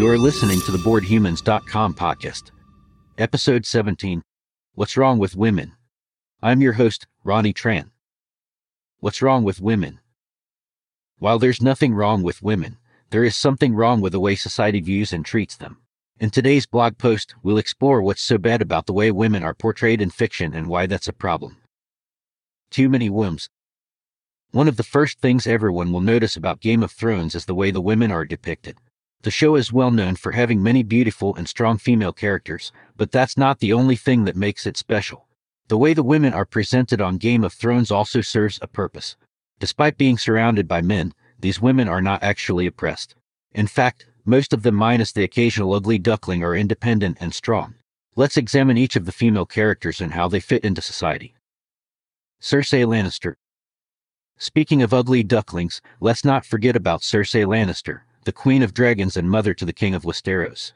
You are listening to the BoredHumans.com podcast. Episode 17 What's Wrong with Women? I'm your host, Rodney Tran. What's wrong with women? While there's nothing wrong with women, there is something wrong with the way society views and treats them. In today's blog post, we'll explore what's so bad about the way women are portrayed in fiction and why that's a problem. Too many whims. One of the first things everyone will notice about Game of Thrones is the way the women are depicted. The show is well known for having many beautiful and strong female characters, but that's not the only thing that makes it special. The way the women are presented on Game of Thrones also serves a purpose. Despite being surrounded by men, these women are not actually oppressed. In fact, most of them, minus the occasional ugly duckling, are independent and strong. Let's examine each of the female characters and how they fit into society. Cersei Lannister. Speaking of ugly ducklings, let's not forget about Cersei Lannister, the Queen of Dragons and mother to the King of Westeros.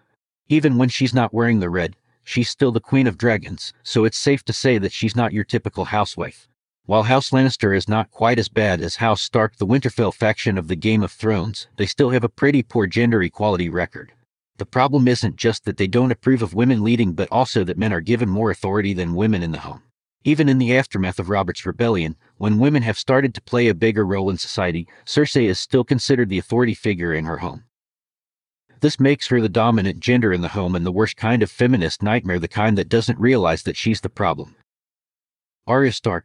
Even when she's not wearing the red, she's still the Queen of Dragons, so it's safe to say that she's not your typical housewife. While House Lannister is not quite as bad as House Stark, the Winterfell faction of the Game of Thrones, they still have a pretty poor gender equality record. The problem isn't just that they don't approve of women leading, but also that men are given more authority than women in the home. Even in the aftermath of Robert's rebellion, when women have started to play a bigger role in society, Cersei is still considered the authority figure in her home. This makes her the dominant gender in the home and the worst kind of feminist nightmare, the kind that doesn't realize that she's the problem. Arya Stark,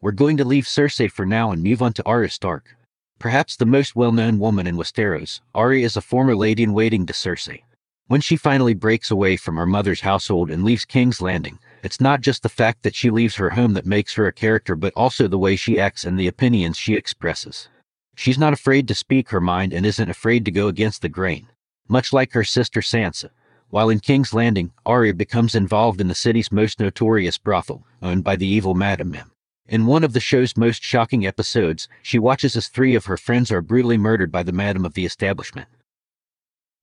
we're going to leave Cersei for now and move on to Arya Stark. Perhaps the most well-known woman in Westeros, Arya is a former lady-in-waiting to Cersei. When she finally breaks away from her mother's household and leaves King's Landing, it's not just the fact that she leaves her home that makes her a character but also the way she acts and the opinions she expresses. She's not afraid to speak her mind and isn't afraid to go against the grain. Much like her sister Sansa, while in King's Landing, Arya becomes involved in the city's most notorious brothel, owned by the evil Madam Mim. In one of the show's most shocking episodes, she watches as three of her friends are brutally murdered by the madam of the establishment.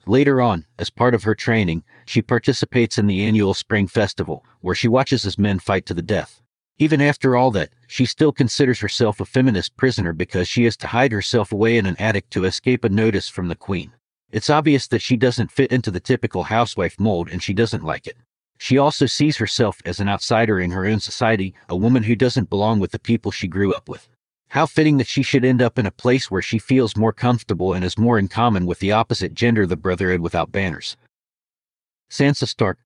Later on, as part of her training, she participates in the annual Spring Festival, where she watches as men fight to the death. Even after all that, she still considers herself a feminist prisoner because she has to hide herself away in an attic to escape a notice from the queen. It's obvious that she doesn't fit into the typical housewife mold and she doesn't like it. She also sees herself as an outsider in her own society, a woman who doesn't belong with the people she grew up with. How fitting that she should end up in a place where she feels more comfortable and is more in common with the opposite gender, the Brotherhood without banners. Sansa Stark.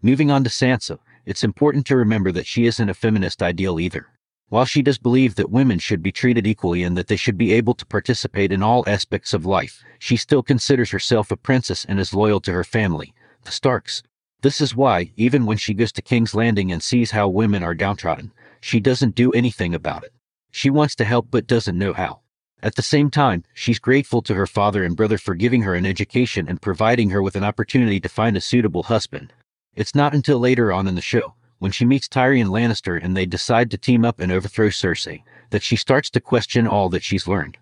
Moving on to Sansa, it's important to remember that she isn't a feminist ideal either. While she does believe that women should be treated equally and that they should be able to participate in all aspects of life, she still considers herself a princess and is loyal to her family, the Starks. This is why, even when she goes to King's Landing and sees how women are downtrodden, she doesn't do anything about it. She wants to help but doesn't know how. At the same time, she's grateful to her father and brother for giving her an education and providing her with an opportunity to find a suitable husband. It's not until later on in the show, when she meets Tyrion Lannister and they decide to team up and overthrow Cersei, that she starts to question all that she's learned.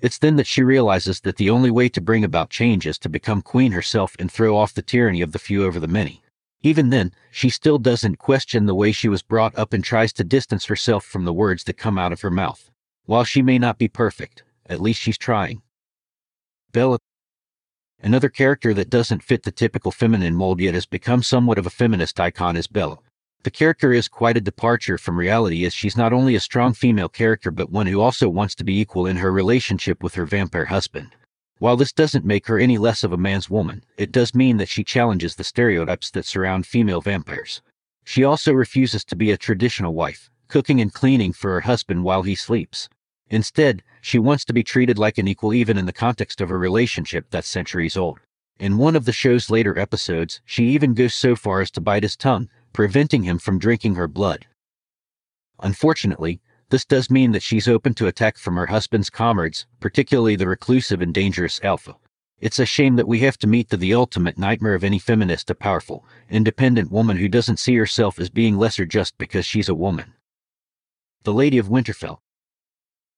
It's then that she realizes that the only way to bring about change is to become queen herself and throw off the tyranny of the few over the many. Even then, she still doesn't question the way she was brought up and tries to distance herself from the words that come out of her mouth. While she may not be perfect, at least she's trying. Bella. Another character that doesn't fit the typical feminine mold yet has become somewhat of a feminist icon is Bella. The character is quite a departure from reality as she's not only a strong female character but one who also wants to be equal in her relationship with her vampire husband. While this doesn't make her any less of a man's woman, it does mean that she challenges the stereotypes that surround female vampires. She also refuses to be a traditional wife, cooking and cleaning for her husband while he sleeps. Instead, she wants to be treated like an equal even in the context of a relationship that's centuries old. In one of the show's later episodes, she even goes so far as to bite his tongue, preventing him from drinking her blood. Unfortunately, this does mean that she's open to attack from her husband's comrades, particularly the reclusive and dangerous Alpha. It's a shame that we have to meet the ultimate nightmare of any feminist, a powerful, independent woman who doesn't see herself as being lesser just because she's a woman. The Lady of Winterfell.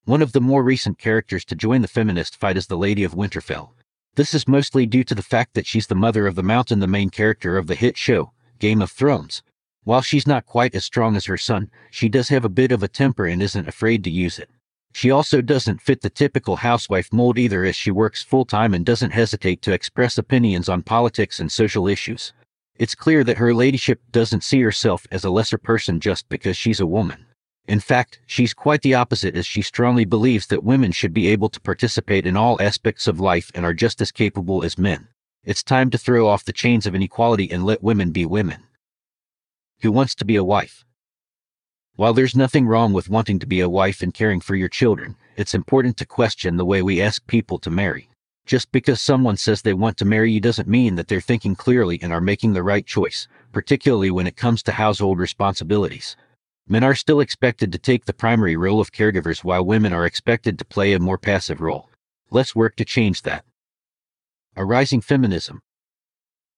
One of the more recent characters to join the feminist fight is the Lady of Winterfell. This is mostly due to the fact that she's the mother of the Mountain, the main character of the hit show, Game of Thrones. While she's not quite as strong as her son, she does have a bit of a temper and isn't afraid to use it. She also doesn't fit the typical housewife mold either, as she works full time and doesn't hesitate to express opinions on politics and social issues. It's clear that her ladyship doesn't see herself as a lesser person just because she's a woman. In fact, she's quite the opposite as she strongly believes that women should be able to participate in all aspects of life and are just as capable as men. It's time to throw off the chains of inequality and let women be women. Who wants to be a wife? While there's nothing wrong with wanting to be a wife and caring for your children, it's important to question the way we ask people to marry. Just because someone says they want to marry you doesn't mean that they're thinking clearly and are making the right choice, particularly when it comes to household responsibilities. Men are still expected to take the primary role of caregivers while women are expected to play a more passive role. Let's work to change that. A rising feminism.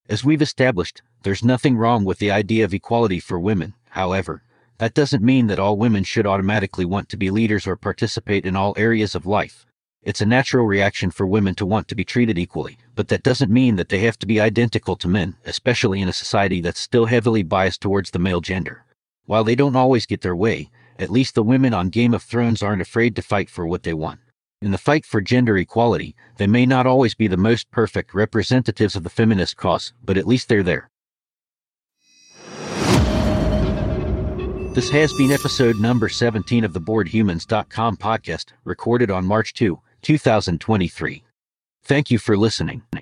As we've established, there's nothing wrong with the idea of equality for women, however, that doesn't mean that all women should automatically want to be leaders or participate in all areas of life. It's a natural reaction for women to want to be treated equally, but that doesn't mean that they have to be identical to men, especially in a society that's still heavily biased towards the male gender. While they don't always get their way, at least the women on Game of Thrones aren't afraid to fight for what they want. In the fight for gender equality, they may not always be the most perfect representatives of the feminist cause, but at least they're there. This has been episode number 17 of the BoredHumans.com podcast, recorded on March 2, 2023. Thank you for listening.